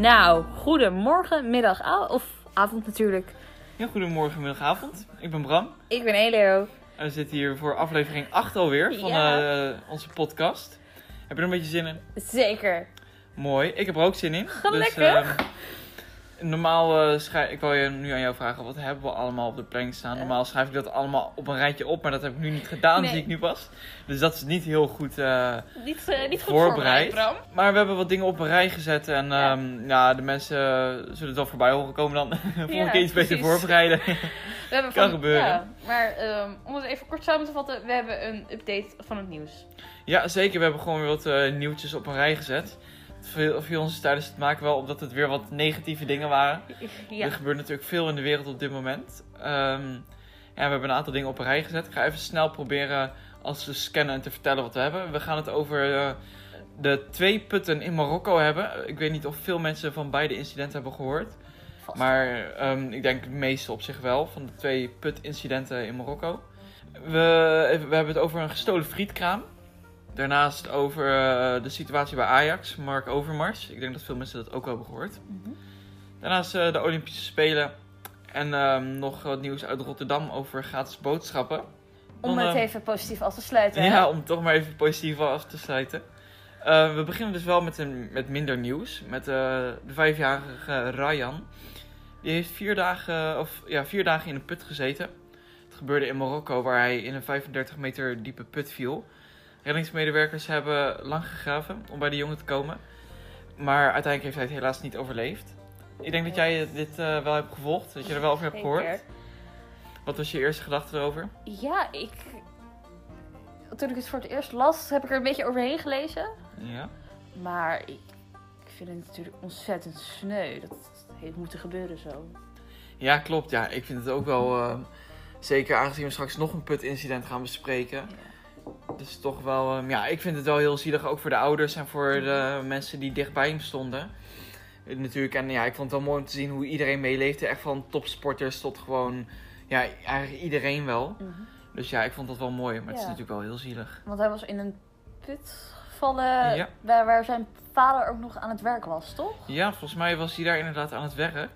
Nou, goedemorgen, middag of avond natuurlijk. Ja, goedemorgen, middagavond. Ik ben Bram. Ik ben Elio. En we zitten hier voor aflevering 8 alweer van Ja. eh, onze podcast. Heb je er een beetje zin in? Zeker. Mooi. Ik heb er ook zin in. Gelukkig. Dus, ehm, normaal eh, schrijf ik wil je nu aan jou vragen, wat hebben we allemaal op de planning staan? Normaal schrijf ik dat allemaal op een rijtje op, maar dat heb ik nu niet gedaan, Nee. zie ik nu pas. Dus dat is niet heel goed eh, Niet, eh, niet goed voorbereid. Bram. Maar we hebben wat dingen op een rij gezet en Ja. ja, ja de mensen eh, zullen het wel voorbij horen komen dan. Volgende Ja, keer iets beter voorbereiden. We hebben Kan gebeuren. Ja, maar ehm, om het even kort samen te vatten, we hebben een update van het nieuws. Ja, zeker. We hebben gewoon weer wat eh, nieuwtjes op een rij gezet. Viel, viel ons tijdens het maken wel op dat het weer wat negatieve dingen waren. Ja. Er gebeurt natuurlijk veel in de wereld op dit moment. Ehm, ja, we hebben een aantal dingen op een rij gezet. Ik ga even snel proberen als te scannen en te vertellen wat we hebben. We gaan het over eh, de twee putten in Marokko hebben. Ik weet niet of veel mensen van beide incidenten hebben gehoord. Vast. Maar ehm, ik denk de meeste op zich wel, van de twee put-incidenten in Marokko. We, we hebben het over een gestolen frietkraam. Daarnaast over eh, de situatie bij Ajax, Mark Overmars. Ik denk dat veel mensen dat ook wel hebben gehoord. Mhm. Daarnaast eh, de Olympische Spelen. En ehm, nog wat nieuws uit Rotterdam over gratis boodschappen. Om Dan, het eh, even positief af te sluiten. hè? ja, om toch maar even positief af te sluiten. Eh, we beginnen dus wel met, een, met minder nieuws. Met de vijfjarige Ryan. Die heeft vier dagen, of, ja, vier dagen in een put gezeten. Het gebeurde in Marokko, waar hij in een 35 meter diepe put viel. Reddingsmedewerkers hebben lang gegraven om bij de jongen te komen. Maar uiteindelijk heeft hij het helaas niet overleefd. Ik denk dat jij dit eh, wel hebt gevolgd, dat je er wel over hebt Zeker. gehoord. Wat was je eerste gedachte erover? Ja, ik... Toen ik het voor het eerst las, heb ik er een beetje overheen gelezen. Ja. Maar ik, ik vind het natuurlijk ontzettend sneu. Dat het heeft moeten gebeuren zo. Ja, klopt. Ja, ik vind het ook wel. eh, zeker aangezien we straks nog een put-incident gaan bespreken. Dus toch wel. eh, ja, ik vind het wel heel zielig. Ook voor de ouders en voor de mensen die dichtbij hem stonden. Natuurlijk, en ja, ik vond het wel mooi om te zien hoe iedereen meeleefde. Echt van topsporters tot gewoon. Ja, eigenlijk iedereen wel. Dus ja, ik vond dat wel mooi. Maar het is natuurlijk wel heel zielig. Want hij was in een put gevallen Ja. waar, waar zijn vader ook nog aan het werk was, toch? Ja, volgens mij was hij daar inderdaad aan het werk.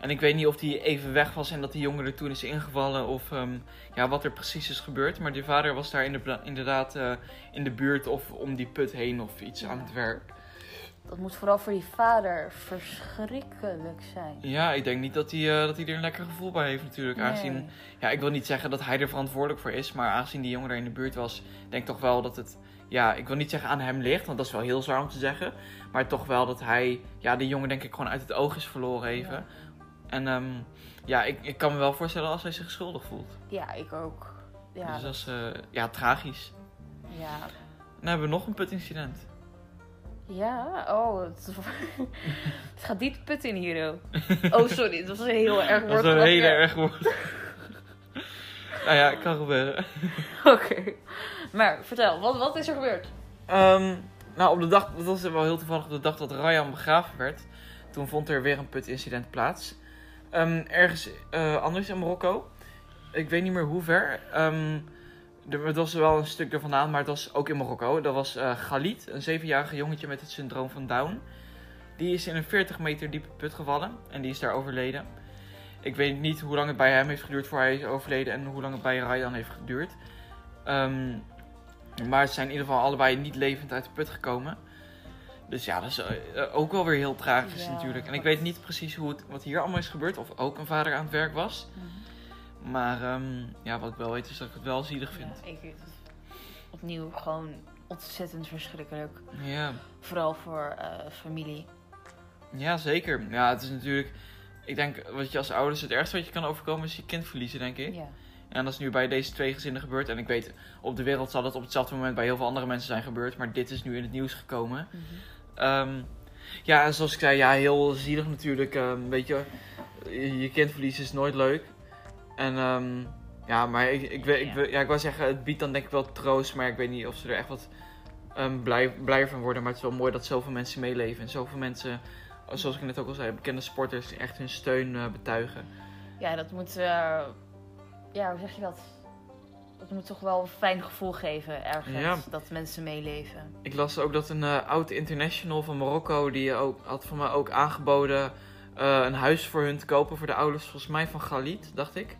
En ik weet niet of hij even weg was en dat die jongen er toen is ingevallen of ehm, ja, wat er precies is gebeurd. Maar die vader was daar in de, inderdaad eh, in de buurt of om die put heen of iets aan het werk. Dat moet vooral voor die vader verschrikkelijk zijn. Ja, ik denk niet dat hij, eh, dat hij er een lekker gevoel bij heeft natuurlijk. Aangezien, Nee. ja, ik wil niet zeggen dat hij er verantwoordelijk voor is, maar aangezien die jongen daar in de buurt was, denk ik toch wel dat het, ja, ik wil niet zeggen aan hem ligt, want dat is wel heel zwaar om te zeggen. Maar toch wel dat hij, ja, die jongen denk ik gewoon uit het oog is verloren even. Ja. En ehm, ja, ik, ik kan me wel voorstellen als hij zich schuldig voelt. Ja, ik ook. Ja, dus dat is, eh, ja, tragisch. ja. Dan hebben we nog een putincident. Ja, oh, het, het gaat diep put in hier. oh. Oh, sorry, het was een heel erg Dat woord. is een wat ik- hele erg woord. nou ja, kan gebeuren. Oké. Maar vertel, wat, wat is er gebeurd? Ehm, nou, op de dag, dat was wel heel toevallig op de dag dat Ryan begraven werd. Toen vond er weer een putincident plaats. Ehm, ergens eh, anders in Marokko. Ik weet niet meer hoe ver. Er, het was wel een stuk er vandaan, maar het was ook in Marokko. Dat was eh Galit, een zevenjarige jongetje met het syndroom van Down. Die is in een 40 meter diepe put gevallen en die is daar overleden. Ik weet niet hoe lang het bij hem heeft geduurd voor hij is overleden en hoe lang het bij Ryan heeft geduurd. Ehm, maar ze zijn in ieder geval allebei niet levend uit de put gekomen. Dus ja, dat is eh, ook wel weer heel tragisch Ja, natuurlijk. En ik dat- weet niet precies hoe het, wat hier allemaal is gebeurd. Of ook een vader aan het werk was. Maar ehm, ja, wat ik wel weet is dat ik het wel zielig vind. Ja, ik vind het opnieuw gewoon ontzettend verschrikkelijk. Ja, Vooral voor eh, familie. ja zeker. Ja, het is natuurlijk... Ik denk, wat je als ouders het ergste wat je kan overkomen is je kind verliezen, denk ik. Ja. En dat is nu bij deze twee gezinnen gebeurd. En ik weet, op de wereld zal het op hetzelfde moment bij heel veel andere mensen zijn gebeurd. Maar dit is nu in het nieuws gekomen. Mhm. Ehm, ja, en zoals ik zei, ja, heel zielig natuurlijk. ehm, weet je, je, kind verliezen is nooit leuk. En ehm, ja, maar ik, ik, Ja. wil- ja, ik wou zeggen, het biedt dan denk ik wel troost. Maar ik weet niet of ze er echt wat blij, blij van worden. Maar het is wel mooi dat zoveel mensen meeleven. En zoveel mensen, zoals ik net ook al zei, bekende sporters echt hun steun eh, betuigen. Ja, dat moet. ja, hoe zeg je dat? Dat moet toch wel een fijn gevoel geven ergens. Ja. Dat mensen meeleven. Ik las ook dat een eh oud international van Marokko, die ook, had van mij ook aangeboden eh, een huis voor hun te kopen voor de ouders, volgens mij van Galit, dacht ik.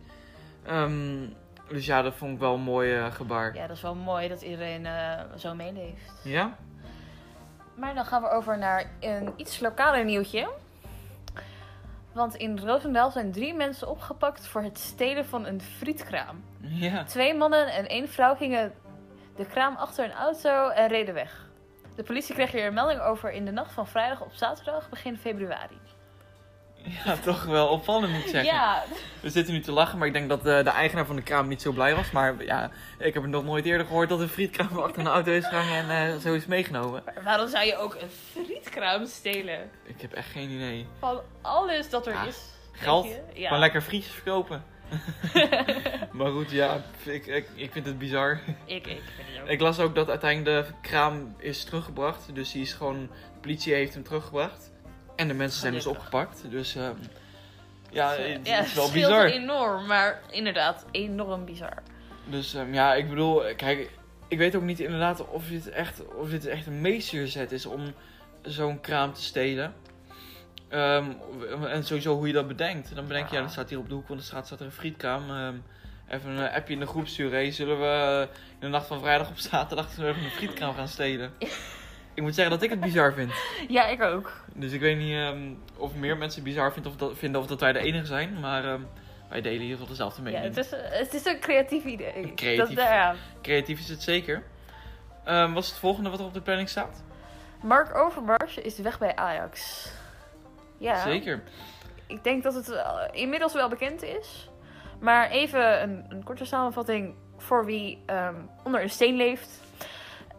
Ehm, dus ja, dat vond ik wel een mooi eh, gebaar. Ja, dat is wel mooi dat iedereen zo meeleeft. Ja? Maar dan gaan we over naar een iets lokaler nieuwtje. Want in Roosendaal zijn drie mensen opgepakt voor het stelen van een frietkraam. Ja. Twee mannen en één vrouw gingen de kraam achter een auto en reden weg. De politie kreeg hier een melding over in de nacht van vrijdag op zaterdag, begin februari. Ja, toch wel opvallend moet ik zeggen. Ja, We zitten nu te lachen, maar ik denk dat eh, de eigenaar van de kraam niet zo blij was. Maar ja, ik heb het nog nooit eerder gehoord dat een frietkraam achter een auto is gegaan en eh, zo is meegenomen. maar waarom zou je ook een frietkraam stelen? Ik heb echt geen idee. Van alles dat er Ja, is. geld. Ja. Gewoon lekker frietjes verkopen. maar goed, ja, ik, ik, ik vind het bizar. Ik, ik vind het ook. Ik las ook dat uiteindelijk de kraam is teruggebracht. Dus die is gewoon, de politie heeft hem teruggebracht. En de mensen zijn dus opgepakt. Dus ehm, ja, het ja, is wel bizar. enorm, maar inderdaad, enorm bizar. Dus ehm, ja, ik bedoel, kijk, ik weet ook niet inderdaad of dit echt, of dit echt een meesterzet is om zo'n kraam te stelen. Ehm, en sowieso hoe je dat bedenkt. Dan bedenk je, ja, Ja. dan staat hier op de hoek van de straat staat er een frietkraam. Even een appje in de groep sturen. Hey, zullen we in de nacht van vrijdag op zaterdag even een frietkraam gaan stelen? ik moet zeggen dat ik het bizar vind. Ja, ik ook. Dus ik weet niet ehm, of meer mensen het bizar vinden of, dat, vinden of dat wij de enige zijn. Maar ehm, wij delen in ieder geval dezelfde Ja, mening. het, is, het is een creatief idee. Creatief. Dat, ja. Creatief is het zeker. Ehm, wat is het volgende wat er op de planning staat? Mark Overmars is weg bij Ajax. Ja, Zeker. ik denk dat het eh, inmiddels wel bekend is. Maar even een, een korte samenvatting voor wie onder een steen leeft.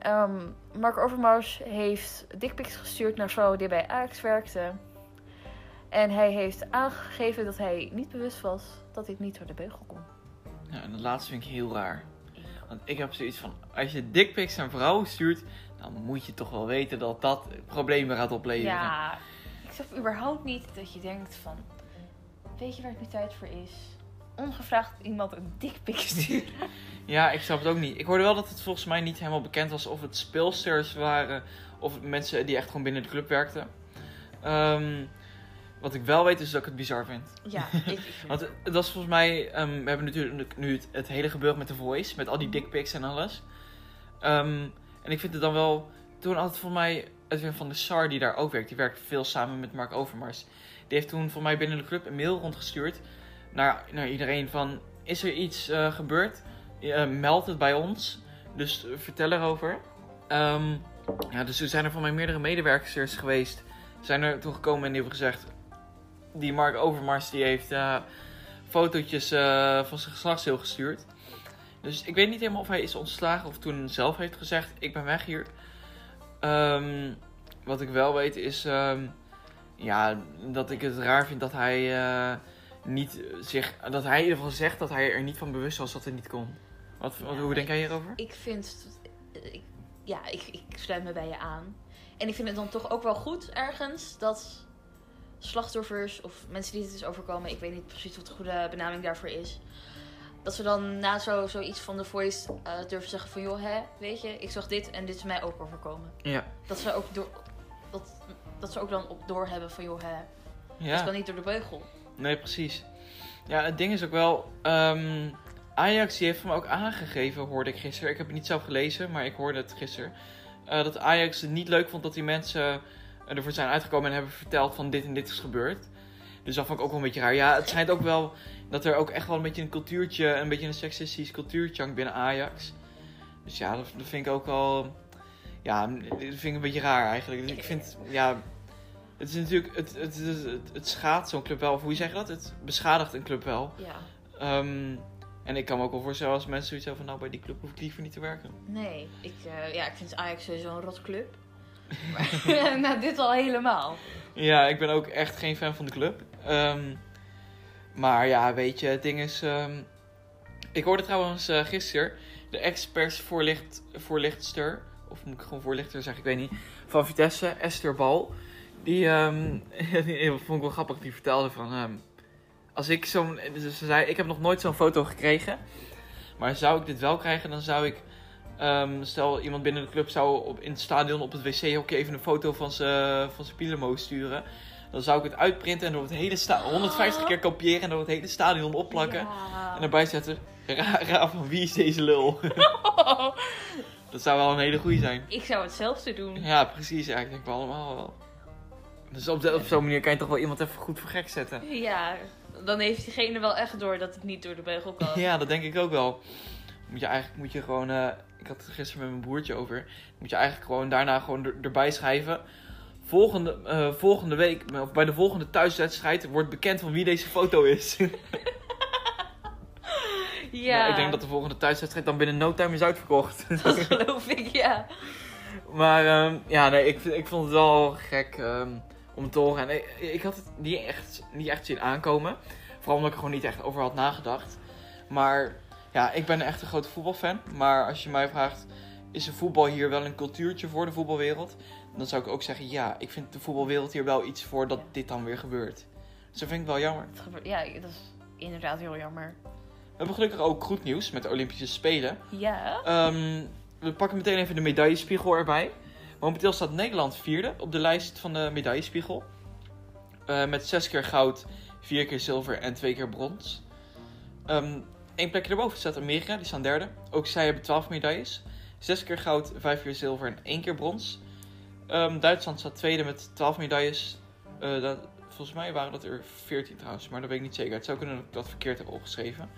Ehm, Mark Overmars heeft dickpics gestuurd naar vrouwen die bij Ajax werkten. En hij heeft aangegeven dat hij niet bewust was dat dit niet door de beugel kon. Ja, en dat laatste vind ik heel raar. Want ik heb zoiets van, als je dickpics naar vrouwen stuurt, dan moet je toch wel weten dat dat problemen gaat opleveren. Ja, ik snap überhaupt niet dat je denkt van... Weet je waar het nu tijd voor is? Ongevraagd iemand een dickpic sturen. Ja, ik snap het ook niet. Ik hoorde wel dat het volgens mij niet helemaal bekend was of het speelsters waren of mensen die echt gewoon binnen de club werkten. Ehm, wat ik wel weet is dat ik het bizar vind. Ja, ik, ik vind Want het was volgens mij, ehm, we hebben natuurlijk nu het, het hele gebeuren met The Voice, met al die dickpics en alles. Ehm, en ik vind het dan wel, toen had het voor mij Edwin van der Sar, die daar ook werkt, die werkt veel samen met Mark Overmars. Die heeft toen voor mij binnen de club een mail rondgestuurd naar, naar iedereen van, is er iets eh, gebeurd? Eh, meld het bij ons. Dus vertel erover. Ehm, ja, dus er zijn er van mij meerdere medewerkers geweest. Zijn er toen gekomen en die hebben gezegd, die Mark Overmars die heeft eh, fotootjes van zijn geslachtsdeel gestuurd. Dus ik weet niet helemaal of hij is ontslagen of toen zelf heeft gezegd: Ik ben weg hier. Ehm, wat ik wel weet is ehm, ja, dat ik het raar vind dat hij niet zich. Dat hij in ieder geval zegt dat hij er niet van bewust was dat het niet kon. Wat, wat- Ja, hoe denk jij hierover? ik vind... Ik, ja, ik, ik sluit me bij je aan. En ik vind het dan toch ook wel goed ergens dat slachtoffers of mensen die het is overkomen... Ik weet niet precies wat de goede benaming daarvoor is. Dat ze dan na zo, zoiets van de voice eh, durven zeggen van... joh, hè, weet je, ik zag dit en dit is mij ook overkomen. Ja. Dat ze ook, door, dat, dat ze ook dan op door hebben van joh, hè, ja. dat kan niet door de beugel. Nee, precies. Ja, het ding is ook wel. ehm, Ajax die heeft hem ook aangegeven, hoorde ik gisteren. Ik heb het niet zelf gelezen, maar ik hoorde het gisteren. eh, dat Ajax het niet leuk vond dat die mensen eh, ervoor zijn uitgekomen en hebben verteld van dit en dit is gebeurd. Dus dat vond ik ook wel een beetje raar. Ja, het schijnt ook wel dat er ook echt wel een beetje een cultuurtje, een beetje een seksistisch cultuurtje hangt binnen Ajax. Dus ja, dat, dat vind ik ook wel. Ja, dat vind ik een beetje raar eigenlijk. Dus ik vind, ja. Het is natuurlijk, het, het, het, schaadt zo'n club wel, of hoe zeg je dat? Het beschadigt een club wel. Ja. Ehm, en ik kan me ook wel voorstellen als mensen zoiets hebben van, nou bij die club hoef ik liever niet te werken. Nee, ik, eh, ja, ik vind Ajax sowieso een rotclub. Maar nou, dit al helemaal. Ja, ik ben ook echt geen fan van de club. Ehm, maar ja, weet je, het ding is... ehm, ik hoorde trouwens eh, gisteren de ex-persvoorlichtster, of moet ik gewoon voorlichter zeggen, ik weet niet, van Vitesse, Esther Bal. Die, die vond ik wel grappig, die vertelde van... ehm, als ik zo'n... dus Ze zei, ik heb nog nooit zo'n foto gekregen. Maar zou ik dit wel krijgen, dan zou ik... ehm, stel, iemand binnen de club zou op, in het stadion op het wc-hokje even een foto van zijn van sturen. Dan zou ik het uitprinten en door het hele sta 150 keer kopiëren en door het hele stadion opplakken. Ja. En daarbij zetten, ra, ra van wie is deze lul? dat zou wel een hele goeie zijn. ik zou hetzelfde doen. Ja, precies. Ja, ik denk wel allemaal wel. Dus op, de- op zo'n manier kan je toch wel iemand even goed voor gek zetten. Ja, dan heeft diegene wel echt door dat het niet door de beugel kan. Ja, dat denk ik ook wel. Moet je eigenlijk moet je gewoon. eh, ik had het gisteren met mijn broertje over. Moet je eigenlijk gewoon daarna gewoon er- erbij schrijven. Volgende, eh, volgende week, of bij de volgende thuiswedstrijd, wordt bekend van wie deze foto is. Ja, Nou, ik denk dat de volgende thuiswedstrijd dan binnen no time is uitverkocht. dat geloof ik, ja. Maar ehm, ja, nee, ik, ik vond het wel gek ehm, om te horen. En ik, ik had het niet echt, niet echt zien aankomen. Vooral omdat ik er gewoon niet echt over had nagedacht. Maar ja, ik ben echt een grote voetbalfan. Maar als je mij vraagt, is er voetbal hier wel een cultuurtje voor de voetbalwereld? Dan zou ik ook zeggen, ja, ik vind de voetbalwereld hier wel iets voor dat dit dan weer gebeurt. Dus dat vind ik wel jammer. Ja, dat is inderdaad heel jammer. We hebben gelukkig ook goed nieuws met de Olympische Spelen. Ja. Ehm, we pakken meteen even de medaillespiegel erbij. Momenteel staat Nederland vierde op de lijst van de medaillespiegel. Eh, met zes keer goud, vier keer zilver en twee keer brons. Eén plekje erboven staat Amerika, die staan derde. Ook zij hebben twaalf medailles. Zes keer goud, vijf keer zilver en één keer brons. Ehm, Duitsland staat tweede met twaalf medailles. Eh, volgens mij waren dat er veertien trouwens, maar dat weet ik niet zeker. Het zou kunnen dat ik dat verkeerd heb opgeschreven.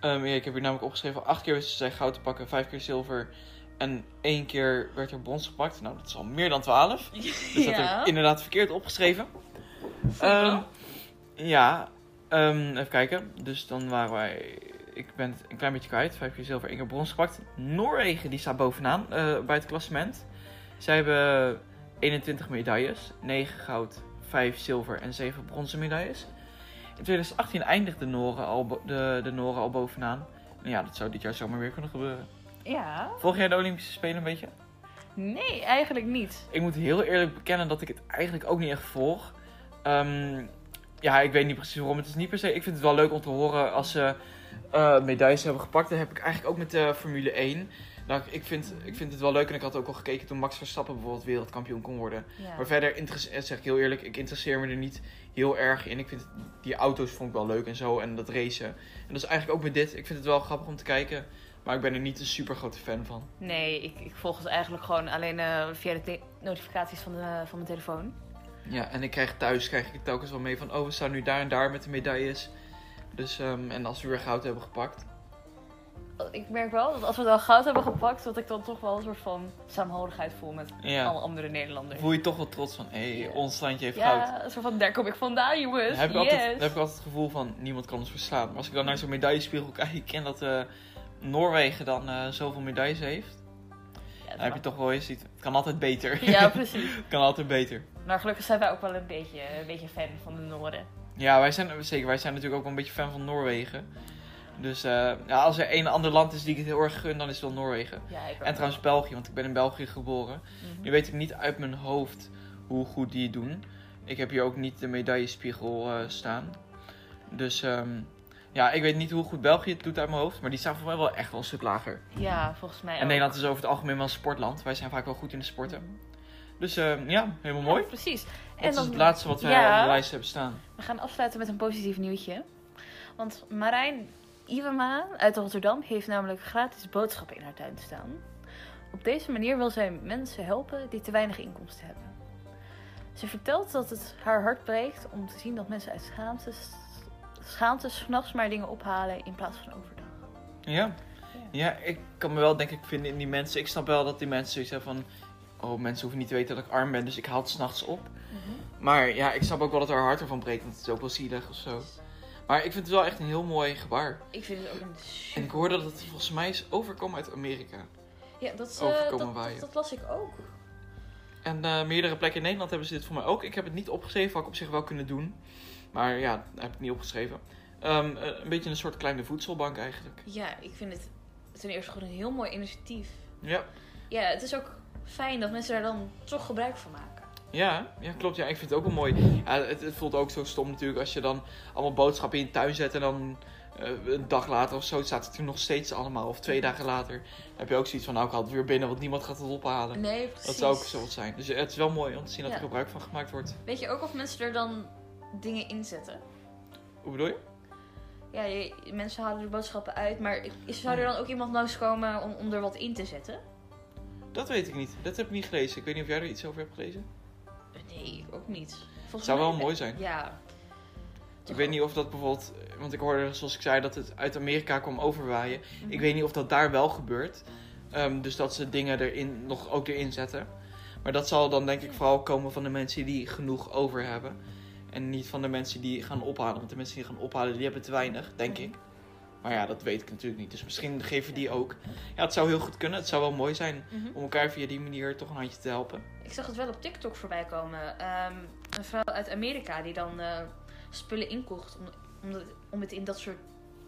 Ehm, ja, ik heb hier namelijk opgeschreven: acht keer wisten zij goud te pakken, vijf keer zilver en één keer werd er brons gepakt. Nou, dat is al meer dan twaalf. Dus dat heb ik inderdaad verkeerd opgeschreven. Ehm, ja, ehm, even kijken. Dus dan waren wij. Ik ben het een klein beetje kwijt. Vijf keer zilver, één keer brons gepakt. Noorwegen die staat bovenaan eh, bij het klassement. Zij hebben 21 medailles: 9 goud, 5 zilver en 7 bronzen medailles. In 2018 eindigde Noren al, de, de Noren al bovenaan. En ja, dat zou dit jaar zomaar weer kunnen gebeuren. Ja. Volg jij de Olympische Spelen een beetje? Nee, eigenlijk niet. Ik moet heel eerlijk bekennen dat ik het eigenlijk ook niet echt volg. Ehm, ja, ik weet niet precies waarom. Het is niet per se. Ik vind het wel leuk om te horen als ze eh, medailles hebben gepakt. Dat heb ik eigenlijk ook met de Formule 1. Nou, ik vind, ik vind het wel leuk en ik had ook al gekeken toen Max Verstappen bijvoorbeeld wereldkampioen kon worden. Ja. Maar verder, eh, zeg ik heel eerlijk, ik interesseer me er niet heel erg in. Ik vind die auto's vond ik wel leuk en zo en dat racen. En dat is eigenlijk ook met dit. Ik vind het wel grappig om te kijken. Maar ik ben er niet een super grote fan van. Nee, ik, ik volg het eigenlijk gewoon alleen eh, via de notificaties van, de, van mijn telefoon. Ja, en ik krijg thuis krijg ik telkens wel mee van, oh, we staan nu daar en daar met de medailles. Dus, ehm, en als we weer goud hebben gepakt. Ik merk wel dat als we dan goud hebben gepakt, dat ik dan toch wel een soort van saamhorigheid voel met alle andere Nederlanders. voel je toch wel trots van, hé, Ja. ons landje heeft goud. Ja, een soort van, daar kom ik vandaan, jongens. Dan heb, ik altijd, dan heb ik altijd het gevoel van, niemand kan ons verslaan. Maar als ik dan naar zo'n medaillespiegel kijk en dat eh, Noorwegen dan eh, zoveel medailles heeft. Ja, Dan heb je toch wel eens iets, het kan altijd beter. Ja, precies. het kan altijd beter. Maar gelukkig zijn wij ook wel een beetje, een beetje fan van de Noorden. Ja, wij zijn, zeker, wij zijn natuurlijk ook wel een beetje fan van Noorwegen. Dus eh, ja, als er één ander land is die ik het heel erg gun, dan is het wel Noorwegen. Ja, ik. En trouwens België, want ik ben in België geboren. Mhm. Nu weet ik niet uit mijn hoofd hoe goed die het doen. Ik heb hier ook niet de medaillespiegel eh, staan. Dus ehm, ja, ik weet niet hoe goed België het doet uit mijn hoofd. Maar die staan voor mij wel echt wel een stuk lager. Ja, volgens mij En ook. Nederland is over het algemeen wel een sportland. Wij zijn vaak wel goed in de sporten. Dus ehm, ja, helemaal mooi. Ja, precies. Dat is het laatste wat wij Ja. op de lijst hebben staan. We gaan afsluiten met een positief nieuwtje. Want Marijn Iwema uit Rotterdam heeft namelijk gratis boodschappen in haar tuin staan. Op deze manier wil zij mensen helpen die te weinig inkomsten hebben. Ze vertelt dat het haar hart breekt om te zien dat mensen uit schaamte, schaamte s'nachts maar dingen ophalen in plaats van overdag. Ja. Ja, ik kan me wel denk ik vinden in die mensen. Ik snap wel dat die mensen zoiets hebben van... Oh, mensen hoeven niet te weten dat ik arm ben, dus ik haal het s'nachts op. Maar ja, ik snap ook wel dat haar hart ervan breekt, want het is ook wel zielig of zo. Maar ik vind het wel echt een heel mooi gebaar. Ik vind het ook een En super... ik hoorde dat het volgens mij is overkomen uit Amerika. Ja, dat, eh, overkomen dat, waaien. dat, dat las ik ook. En eh, meerdere plekken in Nederland hebben ze dit voor mij ook. Ik heb het niet opgeschreven, had ik op zich wel kunnen doen. Maar ja, dat heb ik niet opgeschreven. Eh, een beetje een soort kleine voedselbank eigenlijk. Ja, ik vind het ten eerste gewoon een heel mooi initiatief. Ja, Ja, het is ook fijn dat mensen daar dan toch gebruik van maken. ja, ja klopt. Ja, ik vind het ook wel mooi. Ja, het, het voelt ook zo stom natuurlijk als je dan allemaal boodschappen in je tuin zet en dan eh, een dag later of zo staat het er nog steeds allemaal. Of twee dagen later dan heb je ook zoiets van, nou ik haal het weer binnen, want niemand gaat het ophalen. Nee, precies. Dat zou ook zo wat zijn. Dus eh, het is wel mooi om te zien dat er gebruik van gemaakt wordt. Weet je ook of mensen er dan dingen in zetten? Hoe bedoel je? Ja, je, mensen halen er boodschappen uit, maar zou er dan ook iemand langskomen om, om er wat in te zetten? Dat weet ik niet. Dat heb ik niet gelezen. Ik weet niet of jij er iets over hebt gelezen. Nee, ook niet. Volgens Zou wel mooi zijn. Ja. Ik weet niet of dat bijvoorbeeld, want ik hoorde zoals ik zei dat het uit Amerika kwam overwaaien. Ik weet niet of dat daar wel gebeurt. Ehm, dus dat ze dingen erin nog ook erin zetten. Maar dat zal dan denk ik vooral komen van de mensen die genoeg over hebben. En niet van de mensen die gaan ophalen. Want de mensen die gaan ophalen, die hebben te weinig, denk ik. Maar ja, dat weet ik natuurlijk niet. Dus misschien geven die ook. Ja, het zou heel goed kunnen. Het zou wel mooi zijn Mhm. om elkaar via die manier toch een handje te helpen. Ik zag het wel op TikTok voorbij komen. Ehm, een vrouw uit Amerika die dan eh, spullen inkocht om, om, het, om het in dat soort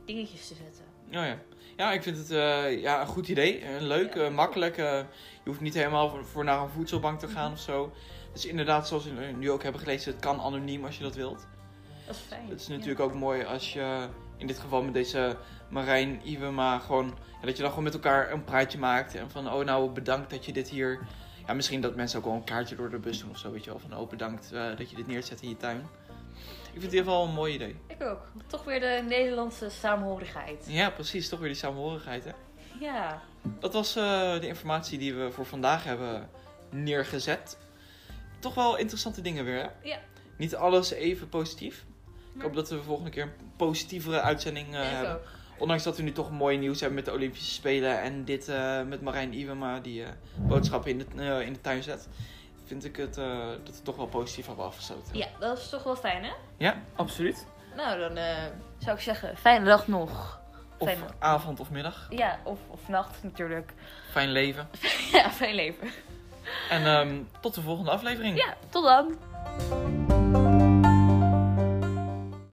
dingetjes te zetten. Oh ja. Ja, ik vind het eh, ja, een goed idee. Eh, leuk, makkelijk. je hoeft niet helemaal voor, voor naar een voedselbank te gaan of zo. Dus inderdaad, zoals we nu ook hebben gelezen, het kan anoniem als je dat wilt. Dat is fijn. Het is natuurlijk ook mooi als je in dit geval met deze Marijn Iwema gewoon... Ja, dat je dan gewoon met elkaar een praatje maakt. En van, oh nou, bedankt dat je dit hier... Ja, misschien dat mensen ook wel een kaartje door de bus doen of zo, weet je wel. Van, oh bedankt eh, dat je dit neerzet in je tuin. Ik vind het in ieder geval een mooi idee. Ik ook. Toch weer de Nederlandse saamhorigheid. Ja, precies. Toch weer die samenhorigheid, hè. Ja. Dat was eh, de informatie die we voor vandaag hebben neergezet. Toch wel interessante dingen weer, hè? Ja. Niet alles even positief. Ik hoop dat we de volgende keer een positievere uitzending eh, hebben. ook. Ondanks dat we nu toch mooi nieuws hebben met de Olympische Spelen en dit eh, met Marijn Iwema die eh, boodschappen in de, eh, in de tuin zet. Vind ik het, eh, dat we toch wel positief hebben afgesloten. Ja, dat is toch wel fijn, hè? Ja, absoluut. Nou, dan eh, zou ik zeggen, fijne dag nog. Of Fijne- avond of middag. Ja, of, of nacht natuurlijk. Fijn leven. ja, fijn leven. En ehm, tot de volgende aflevering. Ja, tot dan.